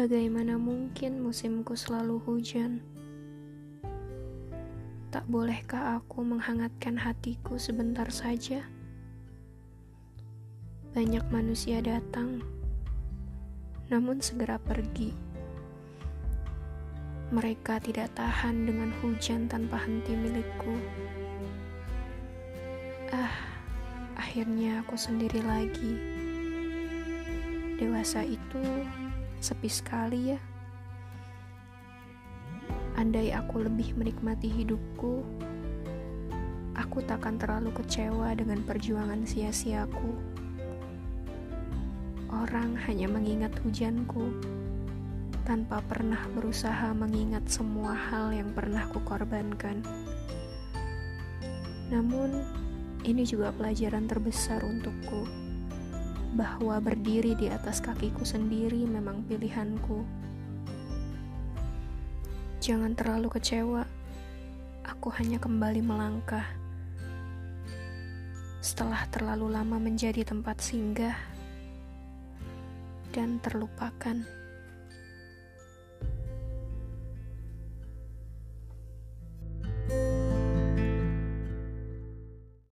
Bagaimana mungkin musimku selalu hujan? Tak bolehkah aku menghangatkan hatiku sebentar saja? Banyak manusia datang, namun segera pergi. Mereka tidak tahan dengan hujan tanpa henti milikku. Ah, akhirnya aku sendiri lagi. Dewasa itu sepi sekali ya. Andai aku lebih menikmati hidupku, aku takkan terlalu kecewa dengan perjuangan sia-siaku. Orang hanya mengingat hujanku tanpa pernah berusaha mengingat semua hal yang pernah kukorbankan. Namun, ini juga pelajaran terbesar untukku bahwa berdiri di atas kakiku sendiri memang pilihanku. Jangan terlalu kecewa, aku hanya kembali melangkah. Setelah terlalu lama menjadi tempat singgah dan terlupakan.